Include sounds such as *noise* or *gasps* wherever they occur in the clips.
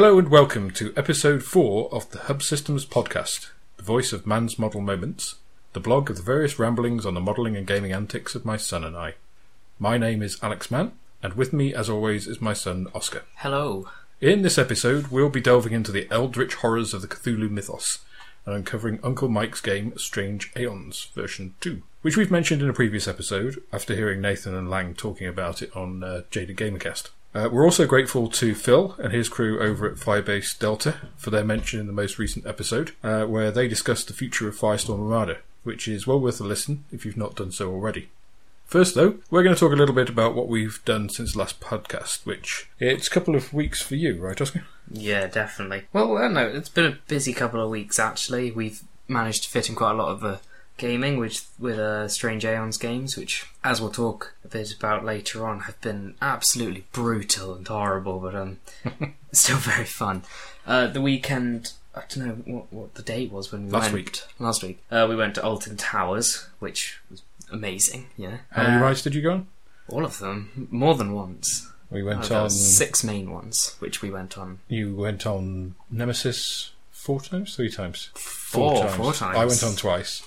Hello and welcome to episode 4 of the Hub Systems podcast, the voice of man's model moments, the blog of the various ramblings on the modelling and gaming antics of my son and I. My name is Alex Mann, and with me, as always, is my son Oscar. Hello. In this episode, we'll be delving into the eldritch horrors of the Cthulhu mythos and uncovering Uncle Mike's game Strange Aeons version 2, which we've mentioned in a previous episode after hearing Nathan and Lang talking about it on uh, Jaded Gamercast. Uh, we're also grateful to Phil and his crew over at Firebase Delta for their mention in the most recent episode, uh, where they discussed the future of Firestorm Armada, which is well worth a listen if you've not done so already. First, though, we're going to talk a little bit about what we've done since last podcast, which it's a couple of weeks for you, right, Oscar? Yeah, definitely. Well, I don't know. It's been a busy couple of weeks actually. We've managed to fit in quite a lot of uh, gaming with with uh, Strange Aeons games, which, as we'll talk a bit about later on, have been absolutely brutal and horrible, but um, *laughs* still very fun. Uh, the weekend. I don't know what, what the date was when we Last went. week. Last week. Uh, we went to Alton Towers, which was amazing. Yeah. How many Uh, rides did you go on? All of them, more than once. We Oh, went there on. six main ones, which we went on. You went on Nemesis four times, three times, Four, four times. I went on twice.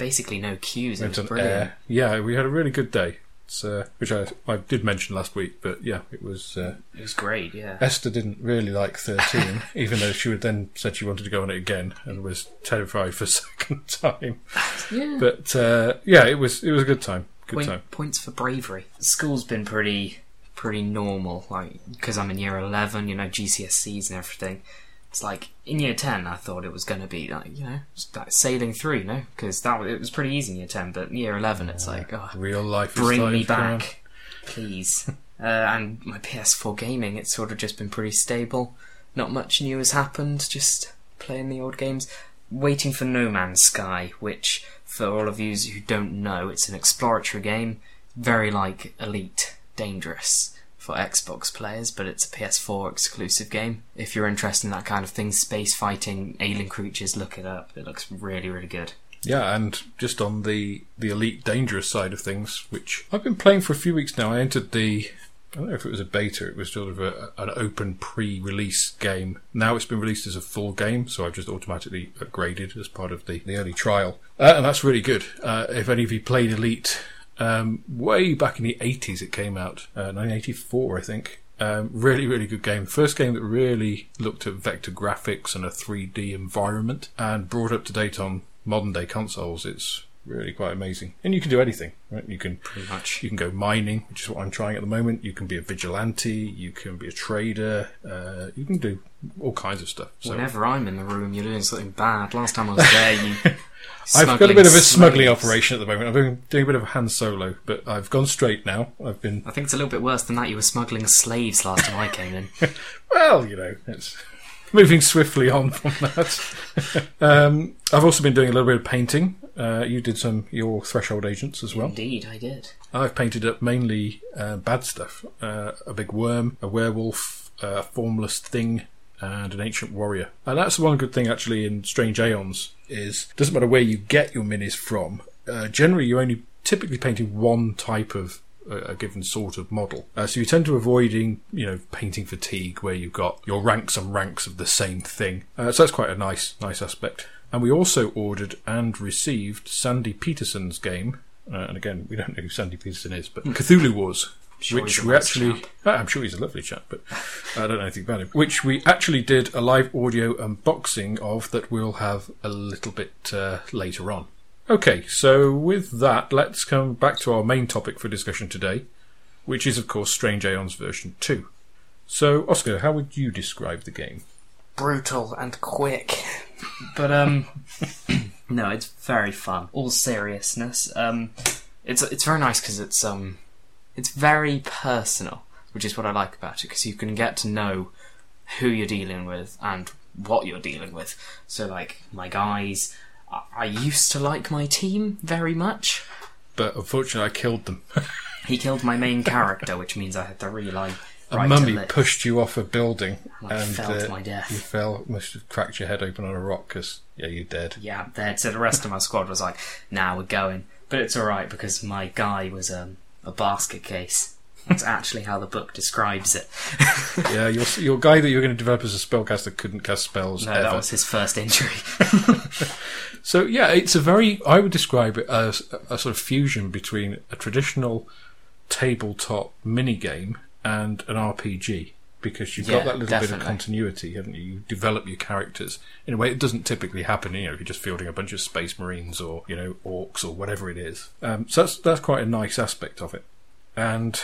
Basically, no queues. It was brilliant. Yeah, we had a really good day. Uh, which I I did mention last week, but yeah, it was. Uh, It was great. Yeah. Esther didn't really like thirteen, *laughs* even though she would then said she wanted to go on it again and was terrified for a *laughs* second time. *laughs* yeah. But uh, yeah, it was it was a good time. Good Point- time. Points for bravery. School's been pretty pretty normal, like because I'm in year eleven. You know, GCSEs and everything. It's like in year ten, I thought it was going to be like you know like sailing through, you know, because that it was pretty easy in year ten. But year eleven, it's like oh, Real life. bring me back, please. *laughs* uh, and my PS4 gaming, it's sort of just been pretty stable. Not much new has happened. Just playing the old games. Waiting for No Man's Sky, which, for all of you who don't know, it's an exploratory game, very like Elite Dangerous for Xbox players, but it's a PS4 exclusive game. If you're interested in that kind of thing, space fighting, alien creatures, look it up. It looks really, really good. Yeah, and just on the the elite dangerous side of things, which I've been playing for a few weeks now. I entered the I don't know if it was a beta. It was sort of a, an open pre-release game. Now it's been released as a full game, so I've just automatically upgraded as part of the, the early trial, uh, and that's really good. Uh, if any of you played Elite, um, way back in the 80s it came out, uh, 1984 I think. Um, really, really good game. First game that really looked at vector graphics and a 3D environment and brought up to date on modern day consoles. It's really quite amazing. And you can do anything, right? You can Pretty much. you can go mining, which is what I'm trying at the moment. You can be a vigilante. You can be a trader. Uh, you can do all kinds of stuff. So Whenever I'm in the room, you're doing something bad. Last time I was there, you. *laughs* I've got a bit of a smuggling operation at the moment. I've been doing a bit of a Han Solo, but I've gone straight now. I've been I think it's a little bit worse than that. You were smuggling slaves last time I came in. *laughs* well, you know, it's moving swiftly on from that. *laughs* um, I've also been doing a little bit of painting. Uh, you did some your threshold agents as well. Indeed, I did. I've painted up mainly uh, bad stuff: uh, a big worm, a werewolf, a formless thing, and an ancient warrior. And that's one good thing actually in Strange Aeons is doesn't matter where you get your minis from. Uh, generally, you're only typically painting one type of a a given sort of model. Uh, so you tend to avoiding, you know, painting fatigue where you've got your ranks and ranks of the same thing. Uh, so that's quite a nice, nice aspect. And we also ordered and received Sandy Petersen's game. Uh, and again, we don't know who Sandy Petersen is, but *laughs* Cthulhu Wars. Sure which we nice actually, chap. Ah, *laughs* I'm sure he's a lovely chap, but I don't know anything about him. Which we actually did a live audio unboxing of that we'll have a little bit uh, later on. Okay, so with that, let's come back to our main topic for discussion today, which is, of course, Strange Aeons version 2. So, Oscar, how would you describe the game? Brutal and quick. *laughs* But, um. *coughs* no, it's very fun. All seriousness. Um. It's, it's very nice because it's, um. It's very personal, which is what I like about it, because you can get to know who you're dealing with and what you're dealing with. So, like, my guys. I- I used to like my team very much. But unfortunately, I killed them. *laughs* He killed my main character, which means I had to. A right to mummy pushed you off a building, I and fell to uh, my death. you fell. Must have cracked your head open on a rock because yeah, you're dead. Yeah, dead. So the rest of my squad was like, "Nah, we're going." But it's all right because my guy was um, a basket case. That's actually how the book describes it. *laughs* yeah, your your guy that you're going to develop as a spellcaster couldn't cast spells No, ever. that was his first injury. *laughs* So yeah, it's a very. I would describe it as a, a sort of fusion between a traditional tabletop mini game and an RPG because you've Yeah, got that little bit of continuity, haven't you? You develop your characters in a way it doesn't typically happen. You know, if you're just fielding a bunch of space marines or you know orcs or whatever it is. Um, so that's that's quite a nice aspect of it. And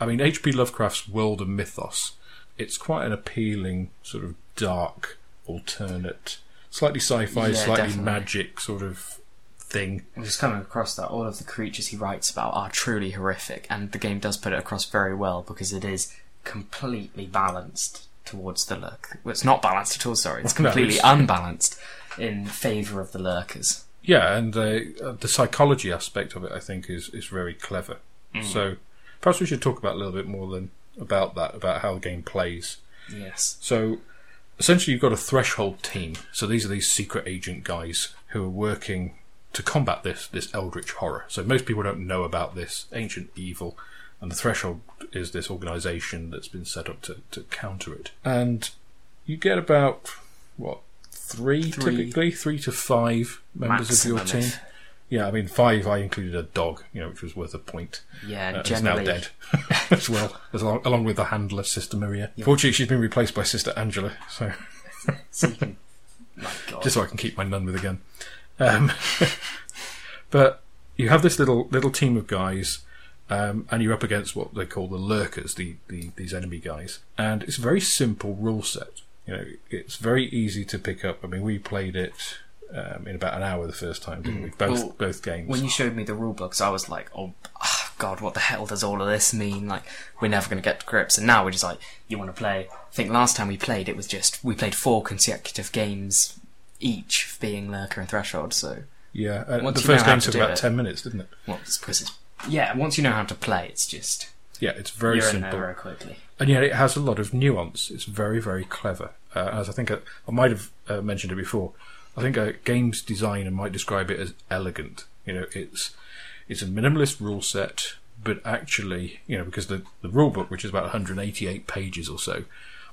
I mean, H.P. Lovecraft's world of mythos. It's quite an appealing sort of dark, alternate, slightly sci-fi, Yeah, slightly definitely. magic sort of thing. I'm just coming across that all of the creatures he writes about are truly horrific, and the game does put it across very well because it is completely balanced towards the lurk. Well, it's not balanced at all. Sorry, it's No, completely it's- unbalanced in favour of the lurkers. Yeah, and uh, the psychology aspect of it, I think, is is very clever. So perhaps we should talk about a little bit more than about that, about how the game plays. Yes. So essentially, you've got a threshold team. So these are these secret agent guys who are working to combat this this eldritch horror. So most people don't know about this ancient evil, and the threshold is this organisation that's been set up to to counter it. And you get about what three, Three. typically three to five members Maximum of your team. Yeah, I mean five. I included a dog, you know, which was worth a point. Yeah, Uh, is now dead *laughs* as well, as along, along with the handler, Sister Maria. Fortunately, she's been replaced by Sister Angela, so So you can, my *laughs* God. just so I can keep my nun with again. Um, *laughs* but you have this little little team of guys, um, and you're up against what they call the lurkers, the, the these enemy guys, and it's a very simple rule set. You know, it's very easy to pick up. I mean, we played it um, in about an hour the first time, didn't we? Both Well, both games. when you showed me the rule books, I was like, oh, ah, God, what the hell does all of this mean? Like, we're never going to get to grips. And now we're just like, you want to play? I think last time we played, it was just, we played four consecutive games each, being Lurker and Threshold, so, yeah, once the first game to took do about it. ten minutes, didn't it? well, it's because it's, yeah, once you know how to play, it's just, Yeah, it's very you're in simple. there very quickly. and yet it has a lot of nuance. It's very, very clever. Uh, as I think I, I might have uh, mentioned it before, I think a games designer might describe it as elegant. You know, it's it's a minimalist rule set, but actually, you know, because the the rule book, which is about 188 pages or so,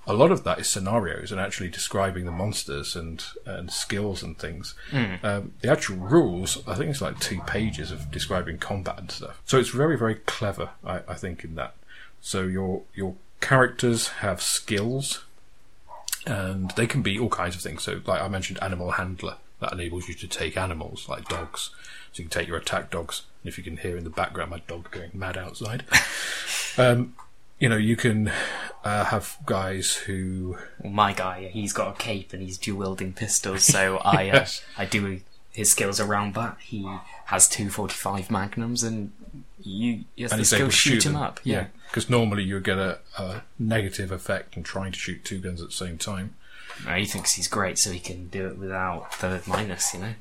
a lot of that is scenarios and actually describing the monsters and and skills and things. Um, the actual rules, I think it's like two pages of describing combat and stuff. So it's very, very clever. I, I think in that. So your your characters have skills, and they can be all kinds of things. So, like I mentioned, animal handler that enables you to take animals like dogs. So you can take your attack dogs. And if you can hear in the background my dog going mad outside, *laughs* um, you know you can uh, have guys who Well, my guy, he's got a cape and he's dual wielding pistols, so *laughs* I, uh, I do his skills around that. He has two 45 magnums and you, yes, and the he's able skills to shoot, shoot him up. Yeah. because normally you get a, a negative effect in trying to shoot two guns at the same time. No, he thinks he's great, so he can do it without the minus. You know,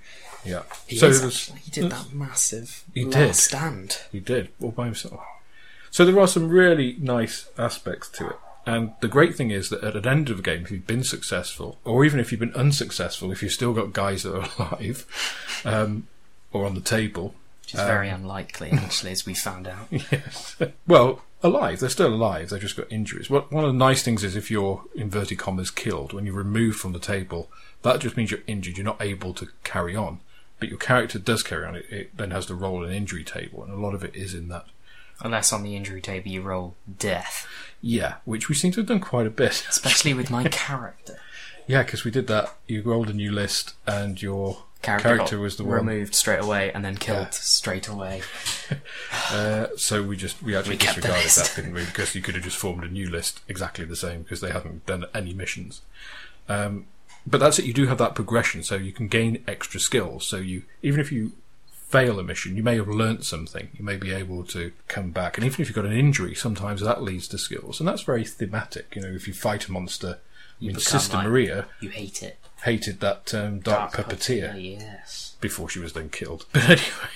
Yeah. he so is actually. He did that massive. He last did. stand. He did, all by himself. So there are some really nice aspects to it. And the great thing is that at the end of the game, if you've been successful, or even if you've been unsuccessful, if you've still got guys that are alive, um, or on the table, Which is very unlikely, *laughs* actually, as we found out. yes. Well, alive. They're still alive. They've just got injuries. What one of the nice things is if you're inverted commas killed when you're removed from the table, that just means you're injured. You're not able to carry on. But your character does carry on. It, it then has to roll an injury table, and a lot of it is in that. Unless on the injury table you roll death, Yeah, which we seem to have done quite a bit. especially with my *laughs* character. Yeah, because we did that. You rolled a new list, and your Character, character, was the one. removed straight away and then killed Yeah. straight away. *laughs* Uh, so we just we actually We disregarded that, didn't we? Because you could have just formed a new list exactly the same because they hadn't done any missions. Um, but that's it. You do have that progression, so you can gain extra skills. So you even if you fail a mission, you may have learnt something. You may be able to come back, and even if you've got an injury, sometimes that leads to skills, and that's very thematic. You know, if you fight a monster. I mean, Sister like- Maria You hate it. hated that um, dark, puppeteer. Yes. before she was then killed. *laughs* But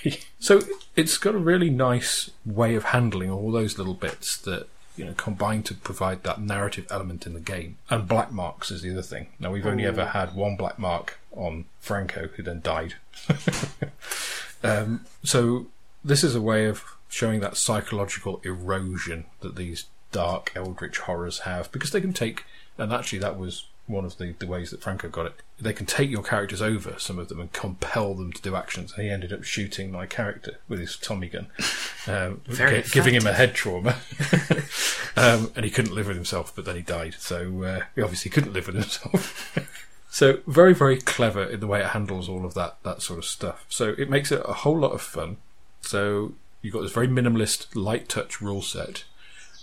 anyway, so it's got a really nice way of handling all those little bits that you know combine to provide that narrative element in the game. And black marks is the other thing. Now we've only ever had one black mark on Franco, who then died. *laughs* um, so this is a way of showing that psychological erosion that these dark eldritch horrors have because they can take and actually that was one of the, the ways that Franco got it. They can take your characters over, some of them, and compel them to do actions. And he ended up shooting my character with his Tommy gun, *laughs* um, gi- giving him a head trauma. *laughs* um, and he couldn't live with himself, but then he died. So uh, he obviously couldn't live with himself. *laughs* so very, very clever in the way it handles all of that, that sort of stuff. So it makes it a whole lot of fun. So you've got this very minimalist, light touch rule set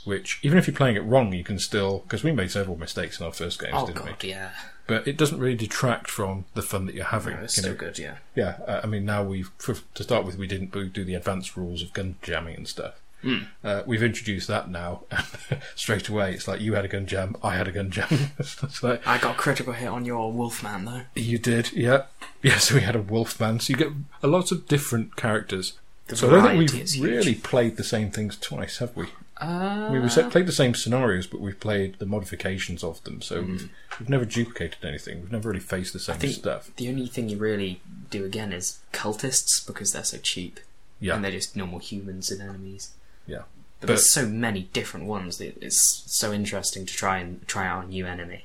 which even if you're playing it wrong, you can still because we made several mistakes in our first games, Oh didn't god, we? yeah. But it doesn't really detract from the fun that you're having. No, it's you know? good, yeah. Yeah, uh, I mean now we've for, to start with we didn't do the advanced rules of gun jamming and stuff. Hmm. Uh, we've introduced that now. *laughs* Straight away, it's like you had a gun jam, I had a gun jam. *laughs* like I got a critical hit on your Wolfman though. you did, yeah, *laughs* yeah. So we had a wolfman. So you get a lot of different characters. The so I don't think we've really played the same things twice, have we? Uh, We have played the same scenarios, but we've played the modifications of them. So we've, we've never duplicated anything. We've never really faced the same think- stuff. the only thing you really do again is cultists because they're so cheap Yeah, and they're just normal humans and enemies. Yeah, But, But- there's so many different ones that it's so interesting to try and try out a new enemy.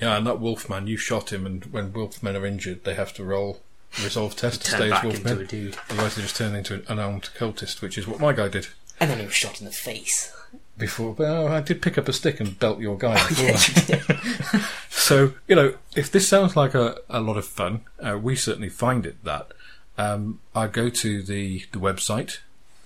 yeah. And that Wolfman, you shot him, and when Wolfmen are injured, they have to roll resolve *laughs* test to stay as back into a Wolfmen. Otherwise, they just turn into an unarmed cultist, which is what my guy did. And then he was shot in the face. Before, well, I did pick up a stick and belt your guy. *laughs* before. yeah, you did. *laughs* So, you know, if this sounds like a, a lot of fun, uh, we certainly find it that. Um, I go to the, the website.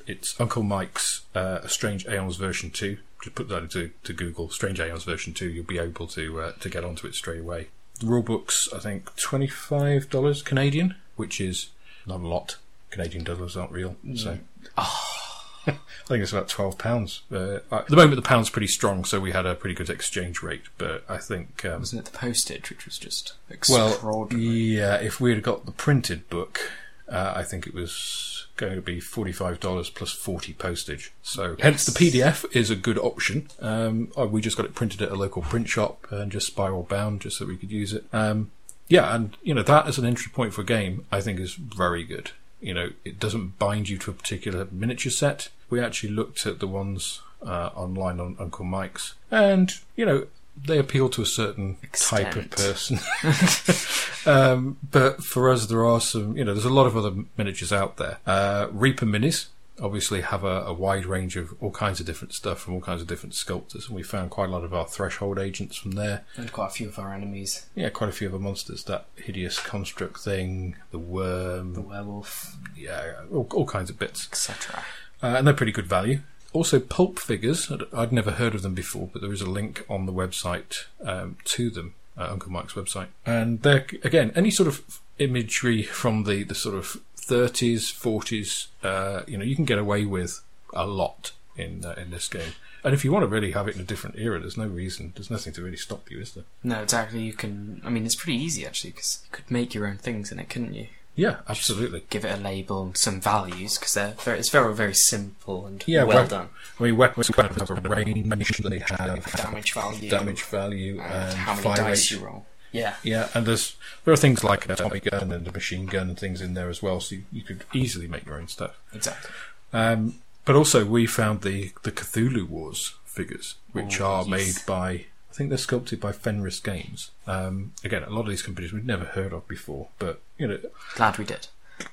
It's Uncle Mike's uh, Strange Aeons version 2. Just put that into to Google, Strange Aeons version 2. You'll be able to uh, to get onto it straight away. The rule book's, I think, $25 Canadian, which is not a lot. Canadian dollars aren't real. So. *laughs* I think it's about twelve pounds. Uh, at the moment, the pound's pretty strong, so we had a pretty good exchange rate. But I think um, Wasn't it the postage which was just well, yeah, if we had got the printed book, uh, I think it was going to be forty-five dollars plus forty postage. So, hence the PDF is a good option. Um, we just got it printed at a local print shop and just spiral bound, just so we could use it. Um, yeah, and you know that as an entry point for a game, I think is very good. You know, it doesn't bind you to a particular miniature set. We actually looked at the ones uh, online on Uncle Mike's, and you know they appeal to a certain type of person. *laughs* um, but for us, there are some. You know, there's a lot of other miniatures out there. Uh, Reaper Minis obviously have a, a wide range of all kinds of different stuff from all kinds of different sculptors, and we found quite a lot of our threshold agents from there. and quite a few of our enemies. Yeah, quite a few other monsters. That hideous construct thing, the worm, The werewolf, yeah, all, all kinds of bits. etc. Uh, and they're pretty good value. Also, pulp figures. I'd, never heard of them before, but there is a link on the website um, to them, uh, Uncle Mike's website. And they're, again, any sort of imagery from the, the sort of 30s, 40s, uh, you know, you can get away with a lot in uh, in this game. And if you want to really have it in a different era, there's no reason, there's nothing to really stop you, is there? No, exactly. You can. I mean, it's pretty easy actually because you could make your own things in it, couldn't you? Yeah, absolutely. Give it a label and some values because they're very. It's very very simple and Yeah, well wep- done. I mean, weapons have a range, they have Damage value, damage value, and and how many dice rate. you roll. Yeah, Yeah, and there's there are things like an atomic gun and a machine gun and things in there as well, so you, you could easily make your own stuff. exactly. Um, but also, we found the the Cthulhu Wars figures, which Oh, are yes. made by think they're sculpted by Fenris Games. Um, again, a lot of these companies we'd never heard of before, but you know, Glad we did.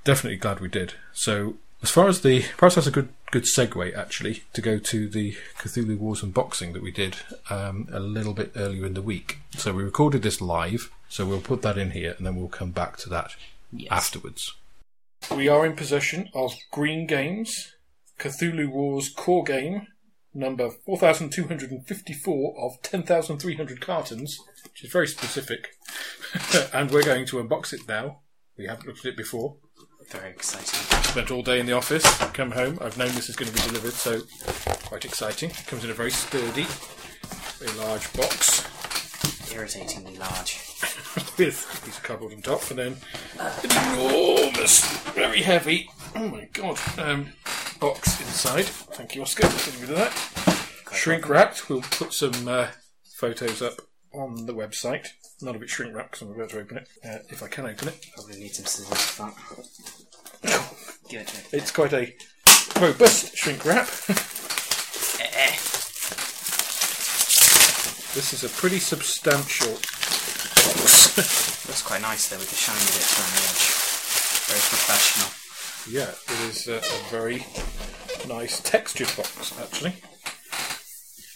definitely glad we did. So, as far as the perhaps that's a good good segue actually to go to the Cthulhu Wars unboxing that we did um, a little bit earlier in the week. So we recorded this live, so we'll put that in here, and then we'll come back to that Yes. afterwards. We are in possession of Green Games Cthulhu Wars core game number 4254 of 10,300 cartons, which is very specific. *laughs* and we're going to unbox it now. We haven't looked at it before. Very exciting. Spent all day in the office, come home. I've known this is going to be delivered, so quite exciting. It Comes in a very sturdy, very large box Irritatingly large. *laughs* with a piece of cardboard on top, and then enormous, very heavy, oh my god, um, box inside. Thank you, Oscar. Getting rid of that. Shrink wrapped. We'll put some uh, photos up on the website. Not a bit shrink wrapped because I'm about to open it. Uh, if I can open it. Probably need some scissors for that. Give it to me. It's quite a robust shrink wrap. Eh. This is a pretty substantial box. *laughs* Looks quite nice though with the shiny bits around the edge. Very professional. Yeah, it is a, a very nice textured box, actually.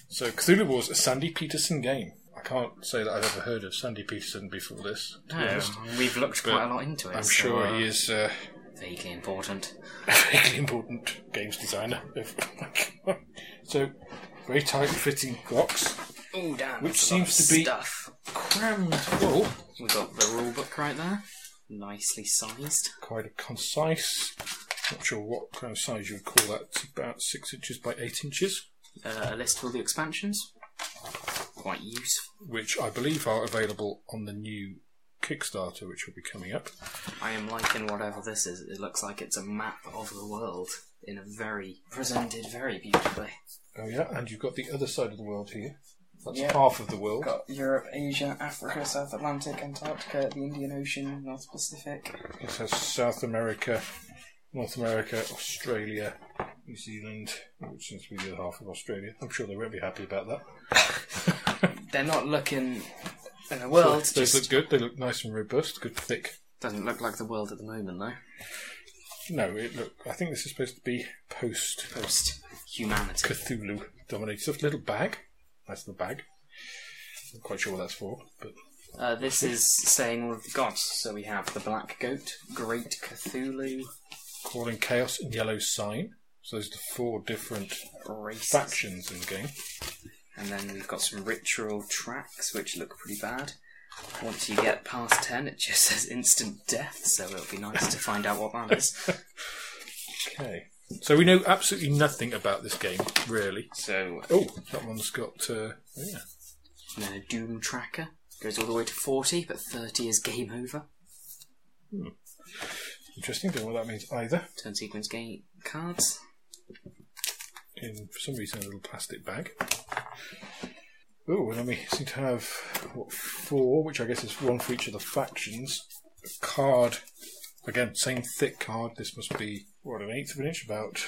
So, Cthulhu Wars, a Sandy Petersen game. I can't say that I've ever heard of Sandy Petersen before this, to be No, honest. we've looked quite a lot into it. I'm so, sure uh, he is uh, vaguely important. a *laughs* vaguely important games designer. *laughs* so, very tight fitting box, Oh damn! Which that's a lot seems of to be- stuff. crammed full. We've got the rule book right there, nicely sized. Quite a concise. Not sure what kind of size you would call that. It's about six inches by eight inches, Uh, a list of all the expansions. Quite useful. which I believe are available on the new Kickstarter, which will be coming up. I am liking whatever this is. It looks like it's a map of the world in a very presented very beautifully. Oh yeah, and you've got the other side of the world here. That's Yeah. half of the world. Got Europe, Asia, Africa, South Atlantic, Antarctica, the Indian Ocean, North Pacific. It has South America, North America, Australia, New Zealand, which seems to be the other half of Australia. I'm sure they won't be happy about that. *laughs* They're not looking in the world. They just look good. They look nice and robust, good thick. doesn't look like the world at the moment though. No, it look. I think this is supposed to be post Post humanity. Cthulhu dominated. So, little bag. That's the bag. Not quite sure what that's for, but Uh, this is saying all of the gods. So we have the Black Goat, Great Cthulhu, crawling chaos and yellow sign. So those are the four different factions in the game. And then we've got some ritual tracks which look pretty bad. Once you get past 10, it just *laughs* says instant death, so it'll be nice to find out what that is. *laughs* Okay. So we know absolutely nothing about this game, really. So, Oh, that one's got. Uh, oh yeah. and then a Doom tracker. Goes all the way to 40, but 30 is game over. Interesting. Don't know what that means either. Turn sequence game cards. In for some reason a little plastic bag. Oh, and then we seem to have what four, which I guess is one for each of the factions. A card. Again, same thick card. This must be what an eighth of an inch, about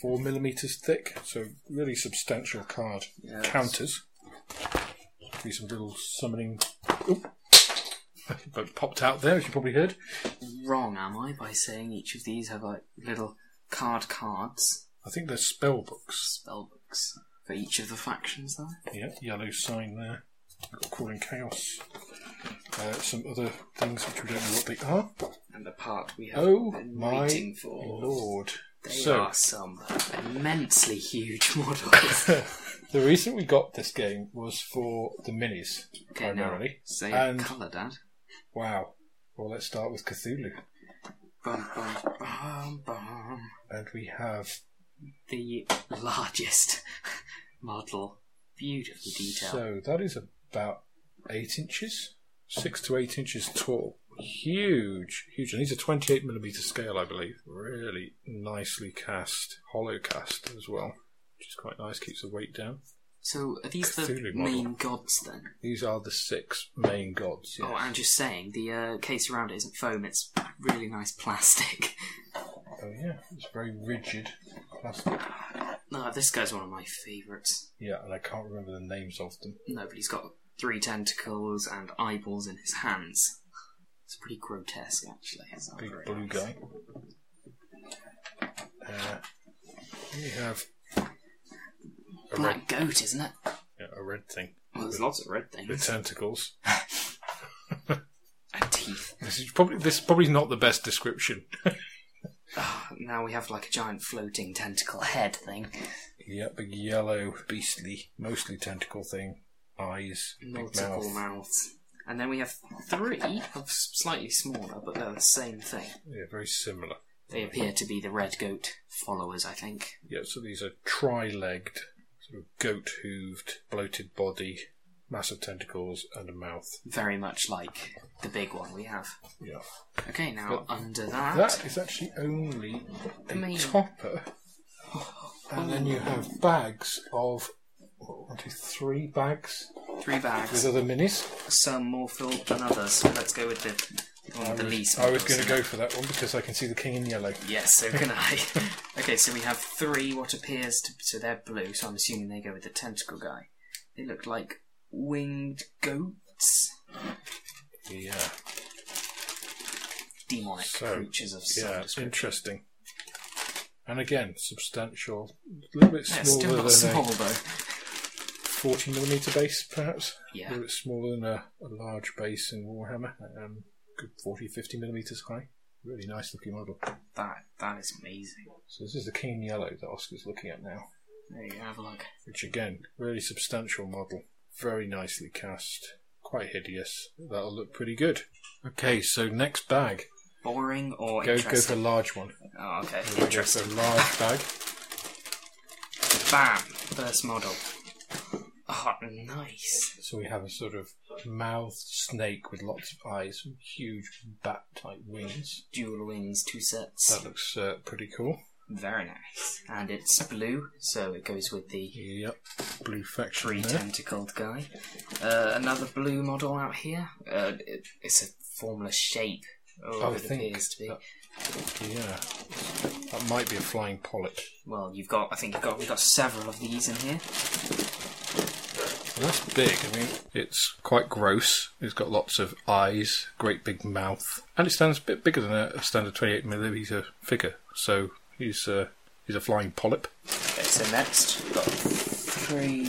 four millimeters thick. So really substantial card. Yeah, Counters. Be some little summoning. Oop. but popped out there, as you probably heard. Wrong, am I, by saying each of these have like little card cards, I think they're spell books. spell books, for each of the factions though. Yeah, yellow sign there. Crawling Chaos. Uh, some other things which we don't know what they are. And the part we have Oh been my waiting for. lord. They so, are some immensely huge *laughs* models. *laughs* the reason we got this game was for the minis, Okay, now primarily. say And- colour, Dad. Wow. Well, let's start with Cthulhu. Bum, bum, bum, bum. And we have. The largest *laughs* model, Beautiful detail. So, that is about 8 inches? 6 to 8 inches tall. Huge, huge. And these are 28 millimeter scale, I believe. Really nicely cast, hollow cast as well, which is quite nice, keeps the weight down. So are these the Cthulhu model. main gods then? These are the six main gods. Yes. Oh, I'm just saying the uh, case around it isn't foam; it's really nice plastic. *laughs* Oh, yeah, it's very rigid plastic. No, this guy's one of my favourites. Yeah, and I can't remember the names of them. No, but he's got three tentacles and eyeballs in his hands. It's pretty grotesque, actually. It's not Big very blue nice. guy. Uh, we have a red, Black goat, isn't it? yeah, a red thing Well, there's lots of red things tentacles. *laughs* and teeth. This is probably this is probably not the best description. *laughs* Ah, now we have like a giant floating tentacle head thing. yeah, big yellow, beastly, mostly tentacle thing. Eyes, Multiple mouth. mouths. And then we have three of slightly smaller, but they're the same thing. Yeah, very similar. They appear to be the red goat followers, I think. Yeah, so these are tri-legged, sort of goat-hooved, bloated body, massive tentacles, and a mouth. Very much like the big one we have. Yeah. Okay, now But under that, That is actually only a Main. topper, *gasps* and then you have bags of what, one, two, three bags Three bags. with other minis. Some more filled than others. So let's go with the one with the least. I was going to go for that one because I can see the king in yellow. Yes, so can I. *laughs* okay, so we have three what appears to so they're blue, so I'm assuming they go with the tentacle guy. They look like winged goats, Yeah. demonic So, creatures of some Yeah, description. interesting. And again, substantial. A little bit Yeah, smaller still not than small though. 40 millimeter base, perhaps. A Yeah, little bit smaller than a, a large base in Warhammer. Um, good 40, 50 millimeters high. Really nice looking model. that that is amazing. So this is the King in Yellow that Oscar's looking at now. There you go, have a look. Which again, really substantial model. Very nicely cast. Quite hideous. That'll look pretty good. Okay, so next bag. Boring or Go go for interesting? the large one. oh, okay, We'll go for interesting. a large bag. Bam! First model. Oh, nice. So we have a sort of mouthed snake with lots of eyes and huge bat-type wings. Dual wings, two sets. That looks uh, pretty cool. Very nice. And it's blue, so it goes with the Yep, blue faction three there. tentacled guy. Uh, another blue model out here. Uh, it, it's a formless shape. Oh, I it think appears to be. that- Yeah, that might be a flying polyp. Well, you've got. I think you've got. We've got several of these in here. Well, that's big. I mean, it's quite gross. It's got lots of eyes, great big mouth, and it stands a bit bigger than a, a standard 28 millimeter figure. So he's uh, he's a flying polyp. Okay, so next we've got three,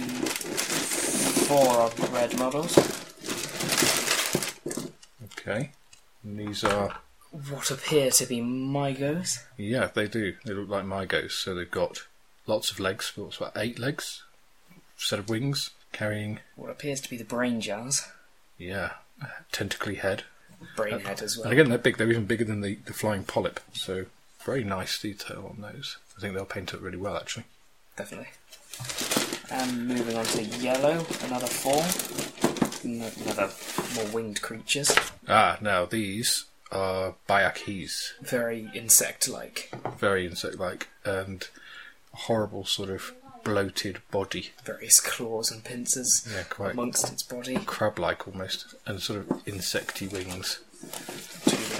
four of the red models. Okay, and these are What appear to be Mi-Gos. yeah, they do. They look like Mi-Gos. So they've got lots of legs. What's about eight legs? Set of wings carrying What appears to be the brain jars. yeah, tentacly head. Brain head as well. And again, they're big. They're even bigger than the, the flying polyp. So very nice detail on those. I think they'll paint it really well, actually. Definitely. And moving on to yellow, another four. Another more winged creatures. Ah, now these are Byakhees. Very insect like. Very insect-like and horrible sort of bloated body. Various claws and pincers Yeah, quite amongst its body. crab-like almost, and sort of insecty wings.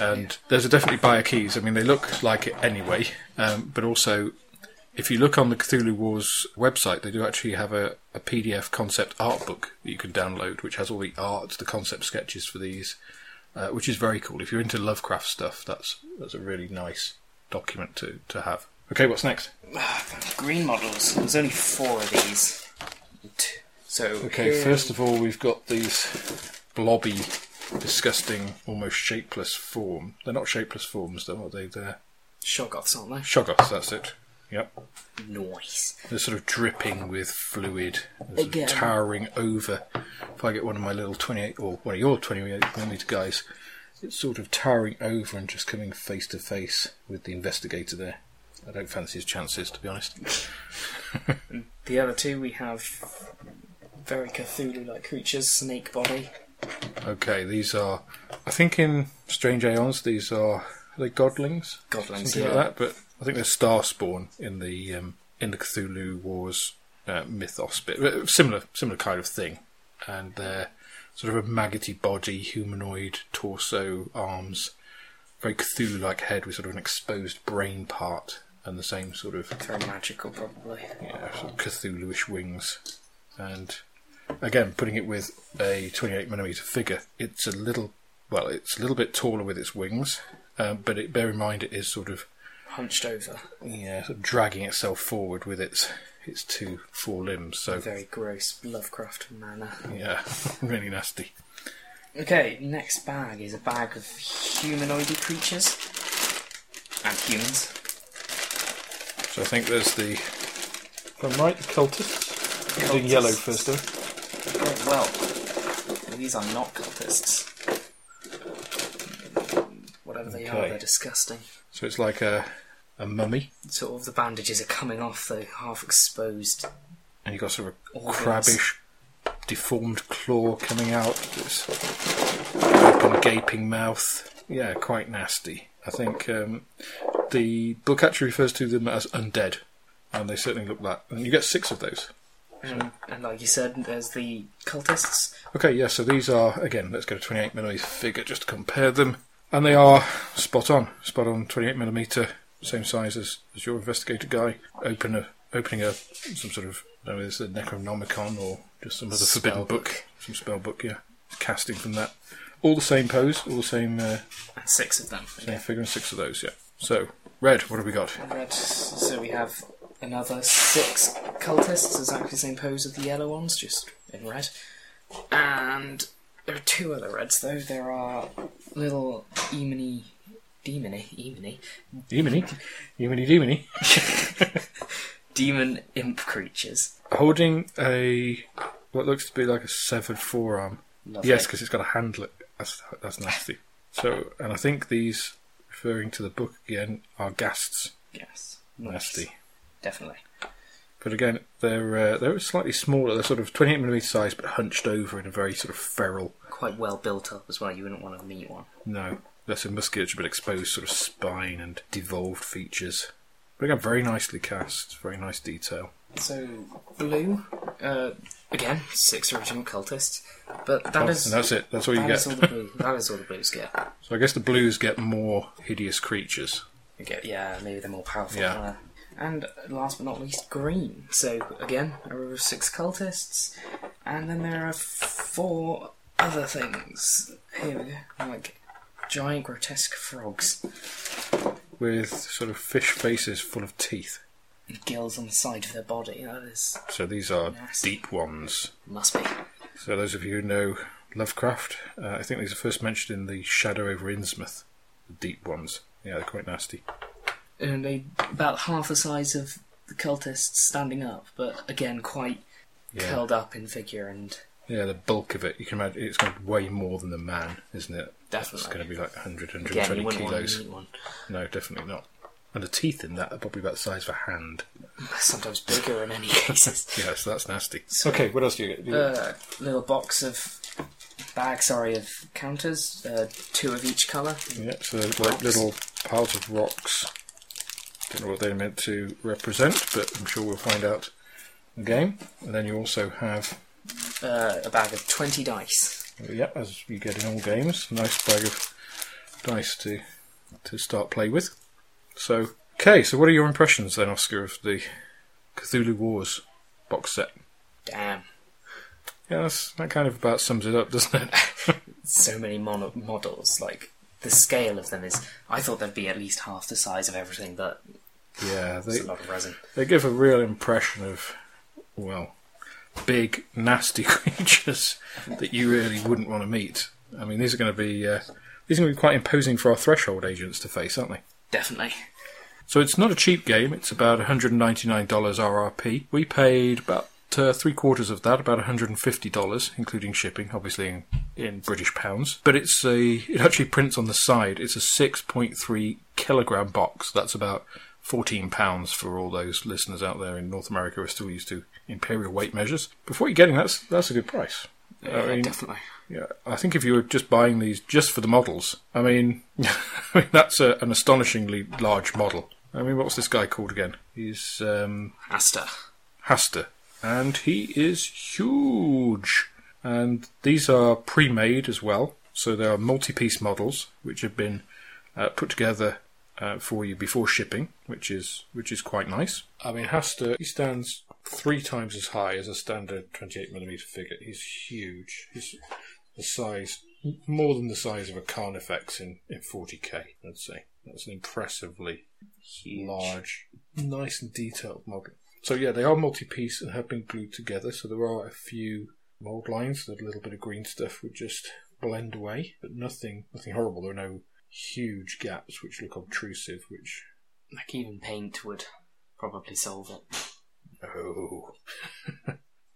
And there's a definitely Byakhees. I mean, they look like it anyway, um, but also. If you look on the Cthulhu Wars website, they do actually have a, a PDF concept art book that you can download, which has all the art, the concept sketches for these, uh, which is very cool. If you're into Lovecraft stuff, that's that's a really nice document to, to have. Okay, what's next? *sighs* Green models. There's only four of these. So Okay, here- first of all, we've got these blobby, disgusting, almost shapeless form. They're not shapeless forms, though, are they? They're Shoggoths, aren't they? shoggoths. That's it. Yep. Nice. They're sort of dripping with fluid, sort of Again. towering over. If I get one of my little 28 or one of your 28 millimeter guys, it's sort of towering over and just coming face to face with the investigator there. I don't fancy his chances, to be honest. *laughs* The other two we have very Cthulhu-like creatures, snake body. Okay, these are, I think in Strange Aeons, these are, are they godlings? Godlings, Something yeah. like that, but I think they're Starspawn in the um, in the Cthulhu Wars uh, mythos bit. Uh, Similar, similar kind of thing, and they're sort of a maggoty body, humanoid torso, arms, very Cthulhu-like head with sort of an exposed brain part, and the same sort of Very magical, probably. yeah, sort of Cthulhu-ish wings. And again, putting it with a 28mm figure, it's a little, well, it's a little bit taller with its wings, um, but it, bear in mind it is sort of, Hunched over. yeah, sort of dragging itself forward with its its two forelimbs. So Very gross Lovecraft manner. yeah, *laughs* really nasty. Okay, next bag is a bag of humanoidy creatures. And humans. So I think there's the, if I'm right, the cultists. We're doing yellow first, though. Well, these are not cultists. Whatever they are, they're disgusting. So it's like a a mummy, Sort of the bandages are coming off, though, half exposed. and you've got sort of a Organs. crabbish, deformed claw coming out. This open, gaping mouth. Yeah, quite nasty. I think um, the book actually refers to them as undead, and they certainly look that. And you get six of those. And, and like you said, there's the cultists. Okay, yeah, so these are, again, let's get a 28mm figure just to compare them. And they are spot on. Spot on 28mm, same size as, as your investigator guy. Open a, opening a, some sort of, I don't know, it's a Necronomicon or just some other forbidden Spell book. book. Some spell book, yeah. Casting from that. All the same pose, all the same, uh, And six of them. same figure, and six of those, yeah. So, Red, what have we got? Red. So we have another six cultists, exactly the same pose as the yellow ones, just in red. And there are two other reds though. There are little Emony, Demony, Emony, Demony. Demony, demony. *laughs* demon imp creatures. Holding a, what looks to be like a severed forearm. Lovely. Yes, because it's got a handle. That's that's nasty. So, and I think these, referring to the book again, are ghasts. Yes. Nasty. Definitely. But again, they're uh, they're slightly smaller. They're sort of 28 millimeter size, but hunched over in a very sort of feral. Quite well built up as well. You wouldn't want to meet one. No, less of musculature, but exposed sort of spine and devolved features. But again, very nicely cast. Very nice detail. So blue, uh, again six original cultists, but that Oh, is and that's it. That's all you that get. is all the blue. *laughs* That is all the blues get. So I guess the blues get more hideous creatures. You get yeah, maybe they're more powerful. Yeah. And last but not least, green. So again, a row of six cultists, and then there are four other things. Here we go, like giant grotesque frogs, with sort of fish faces full of teeth. Gills on the side of their body. That is So these are Nasty. deep ones. must be. So those of you who know Lovecraft, uh, I think these are first mentioned in the Shadow over Innsmouth, the deep ones. Yeah, they're quite nasty. and they about half the size of the cultists standing up, but again quite Yeah, curled up in figure and yeah, the bulk of it. You can imagine it's going to weigh more than the man, isn't it? It's definitely. going to be like 100, again, 120 you wouldn't want kilos. to one. No, definitely not. And the teeth in that are probably about the size of a hand. Sometimes bigger in any *laughs* cases. Yeah, so that's nasty. Okay, what else do you get? A uh, little box of bag, sorry, of counters, uh, two of each colour. Yeah, so like little piles of rocks. Don't know what they're meant to represent, but I'm sure we'll find out in the game. And then you also have, Uh, a bag of twenty dice. yeah, as you get in all games, nice bag of dice to to start play with. So, okay, so what are your impressions then, Oscar, of the Cthulhu Wars box set? Damn, Yeah, that's, that kind of about sums it up, doesn't it? *laughs* so many mon- models. Like the scale of them is. I thought they'd be at least half the size of everything, but yeah, they, a lot of resin. they give a real impression of, well, big, nasty *laughs* creatures that you really wouldn't want to meet. I mean, these are going to be uh, these are going to be quite imposing for our threshold agents to face, aren't they? Definitely. So it's not a cheap game. It's about $199 RRP. We paid about uh, three quarters of that, about $150, including shipping, obviously in, in British pounds. But it's a it actually prints on the side. It's a 6.3 kilogram box. That's about 14 pounds for all those listeners out there in North America who are still used to imperial weight measures. But what you're getting, that's that's a good price. Yeah, I mean, definitely. Yeah, I think if you were just buying these just for the models, I mean, *laughs* I mean that's a, an astonishingly large model. I mean, what's this guy called again? He's um, Asta. Hastur, and he is huge. And these are pre-made as well, so they are multi-piece models which have been uh, put together uh, for you before shipping, which is which is quite nice. I mean, Hastur he stands three times as high as a standard 28mm figure. He's huge. He's the size more than the size of a Carnifex in, in 40k. I'd say that's an impressively large, nice and detailed model. So yeah, they are multi-piece and have been glued together. So there are a few mold lines that a little bit of green stuff would just blend away, but nothing, nothing horrible. There are no huge gaps which look obtrusive. Which Like even paint would probably solve it. oh, *laughs*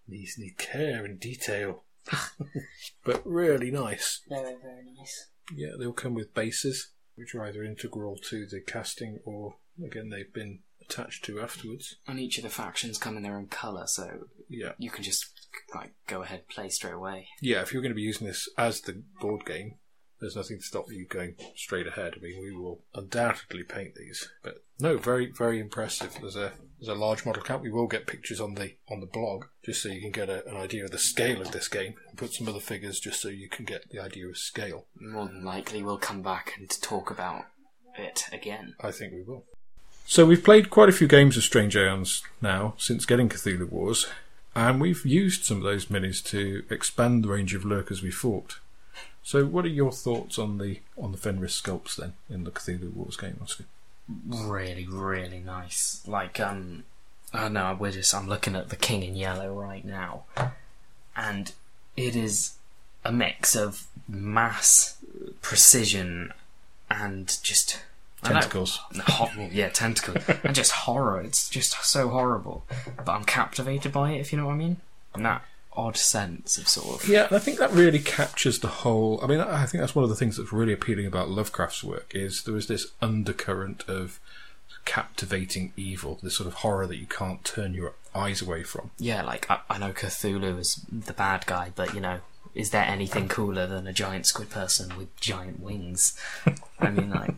these need care and detail, *laughs* but really nice. Very, very nice. Yeah, they'll come with bases, which are either integral to the casting or again they've been attached to afterwards. And each of the factions come in their own colour, so Yeah. you can just like go ahead play straight away. Yeah, if you're going to be using this as the board game, there's nothing to stop you going straight ahead. I mean, we will undoubtedly paint these, but no, very very impressive. There's a there's a large model count. We will get pictures on the on the blog just so you can get a, an idea of the scale of this game, and put some other figures just so you can get the idea of scale. More than likely, we'll come back and talk about it again. I think we will. So we've played quite a few games of Strange Aeons now since getting Cthulhu Wars, and we've used some of those minis to expand the range of lurkers we fought. So, what are your thoughts on the on the Fenris sculpts then in the Cthulhu Wars game, Oscar? Really, really nice. Like, um, I don't. We're just. I'm looking at the King in Yellow right now, and it is a mix of mass, precision, and just Tentacles. Yeah, tentacles. and just horror. It's just so horrible. But I'm captivated by it, if you know what I mean. That odd sense of sort of. Yeah, and I think that really captures the whole. I mean, I think that's one of the things that's really appealing about Lovecraft's work is there is this undercurrent of captivating evil, this sort of horror that you can't turn your eyes away from. Yeah, like, I, I know Cthulhu is the bad guy, but, you know, is there anything cooler than a giant squid person with giant wings? *laughs* I mean, like.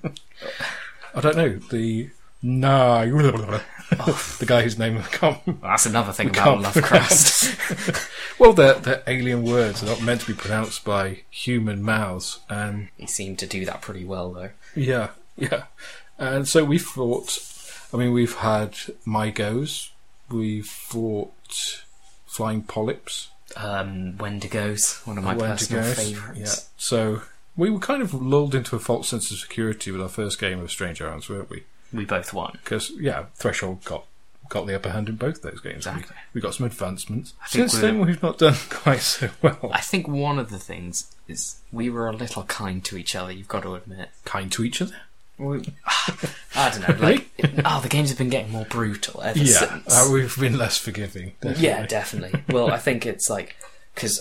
I don't know the nah, *laughs* the guy whose name I can't. That's another thing about Lovecraft. *laughs* Well, they're, they're alien words. They're not meant to be pronounced by human mouths, and he seemed to do that pretty well, though. Yeah, yeah. And so we fought. I mean, we've had Mi-Gos. We've fought flying polyps. Um, Wendigos, one of my Wendigos, personal Yeah. favourites. So we were kind of lulled into a false sense of security with our first game of Strange Aeons, weren't we? We both won. Because yeah, Threshold got got the upper hand in both those games. We- Exactly. We, got some advancements. I think Since then, we've not done *laughs* quite so well. I think one of the things is we were a little kind to each other, you've got to admit. Kind to each other. We, *sighs* I don't know, like, *laughs* oh, the games have been getting more brutal ever Yeah, since. uh, we've been less forgiving. Definitely. Yeah, definitely. Well, I think it's like because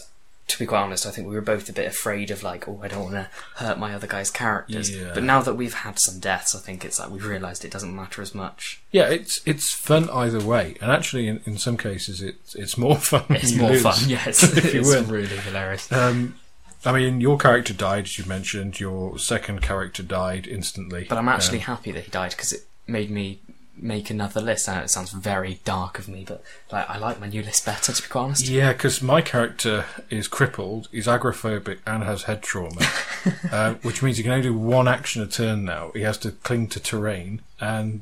to be quite honest, I think we were both a bit afraid of like, oh, I don't want to hurt my other guy's characters. Yeah. But now that we've had some deaths, I think it's like we've realised it doesn't matter as much. Yeah, it's it's fun either way, and actually, in, in some cases, it's it's more *laughs* fun. It's more lose. fun. Yes, *laughs* if you *laughs* it's win. really hilarious. Um, I mean, your character died, as you mentioned. Your second character died instantly. But I'm actually Um, happy that he died because it made me make another list. I know it sounds very dark of me, but like I like my new list better. To be quite honest. yeah, because my character is crippled, he's agoraphobic, and has head trauma, *laughs* uh, which means he can only do one action a turn now. He has to cling to terrain, and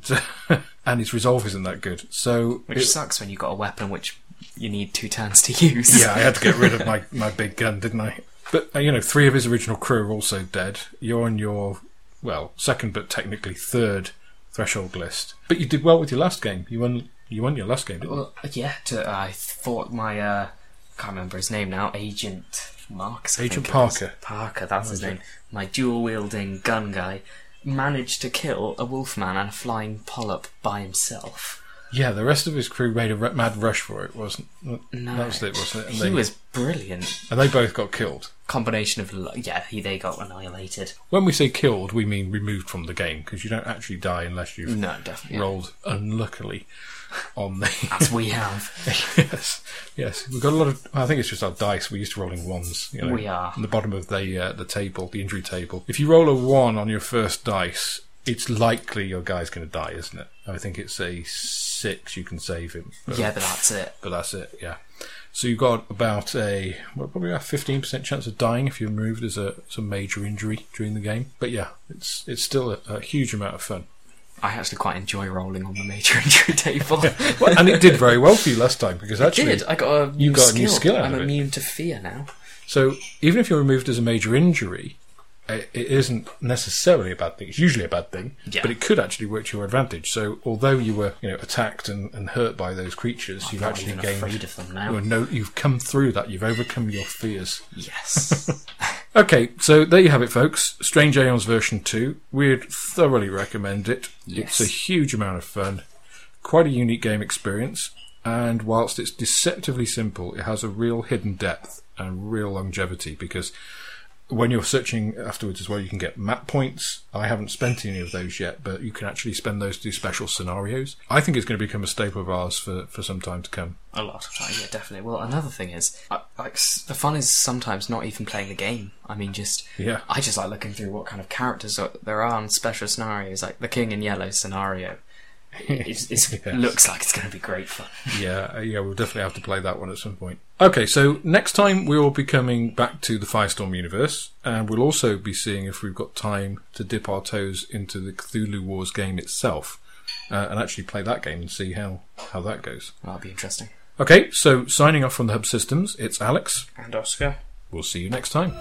*laughs* and his resolve isn't that good. So Which it- sucks when you've got a weapon which you need two turns to use. yeah, I had to get rid of *laughs* my, my big gun, didn't I? But uh, you know, three of his original crew are also dead. You're on your well, second but technically third threshold list. But you did well with your last game. You won. You won your last game, didn't you? Well, yeah. To, I thought my uh, can't remember his name now. Agent Marcus. I Agent think it was. Parker. Parker. That's his name. My dual wielding gun guy managed to kill a wolfman and a flying polyp by himself. Yeah, the rest of his crew made a r- mad rush for it, wasn't? No, that was it, wasn't it? And He they, was brilliant. and they both got killed. Combination of yeah, he they got annihilated. When we say killed, we mean removed from the game because you don't actually die unless you've No, definitely. rolled unluckily on the. *laughs* As we have. *laughs* yes, yes. We've got a lot of. I think it's just our dice. We're used to rolling ones. You know, We are. On the bottom of the uh, the table, the injury table. If you roll a one on your first dice, it's likely your guy's going to die, isn't it? I think it's a six. You can save him. But, Yeah, but that's it. but that's it. Yeah. So you've got about a well, probably about fifteen percent chance of dying if you're removed as a, as a major injury during the game. But yeah, it's it's still a, a huge amount of fun. I actually quite enjoy rolling on the major *laughs* injury table. *laughs* Well, and it did very well for you last time because actually Did I got a You got a new skill out I'm of it. immune to fear now. So even if you're removed as a major injury, it it isn't necessarily a bad thing. It's usually a bad thing, Yeah. but it could actually work to your advantage. So although you were, you know, attacked and, and hurt by those creatures, oh, I'm you've actually gained. afraid of them now. You're no, you've come through that. You've overcome your fears. Yes. *laughs* Okay, so there you have it, folks. Strange Aeons version two. We'd thoroughly recommend it. Yes. It's a huge amount of fun, quite a unique game experience, and whilst it's deceptively simple, it has a real hidden depth and real longevity because when you're searching afterwards as well, you can get map points. I haven't spent any of those yet, but you can actually spend those to do special scenarios. I think it's going to become a staple of ours for, for some time to come. A lot of time, yeah, definitely. Well, another thing is, like, the fun is sometimes not even playing the game. I mean, just Yeah. I just like looking through what kind of characters are, there are on special scenarios, like the King in Yellow scenario. *laughs* It it's, Yes. looks like it's going to be great fun. *laughs* Yeah, uh, yeah, we'll definitely have to play that one at some point. Okay, so next time we will be coming back to the Firestorm universe, and we'll also be seeing if we've got time to dip our toes into the Cthulhu Wars game itself, uh, and actually play that game and see how, how that goes. That'll be interesting. Okay, so signing off from the Hub Systems, it's Alex. And Oscar. We'll see you next time.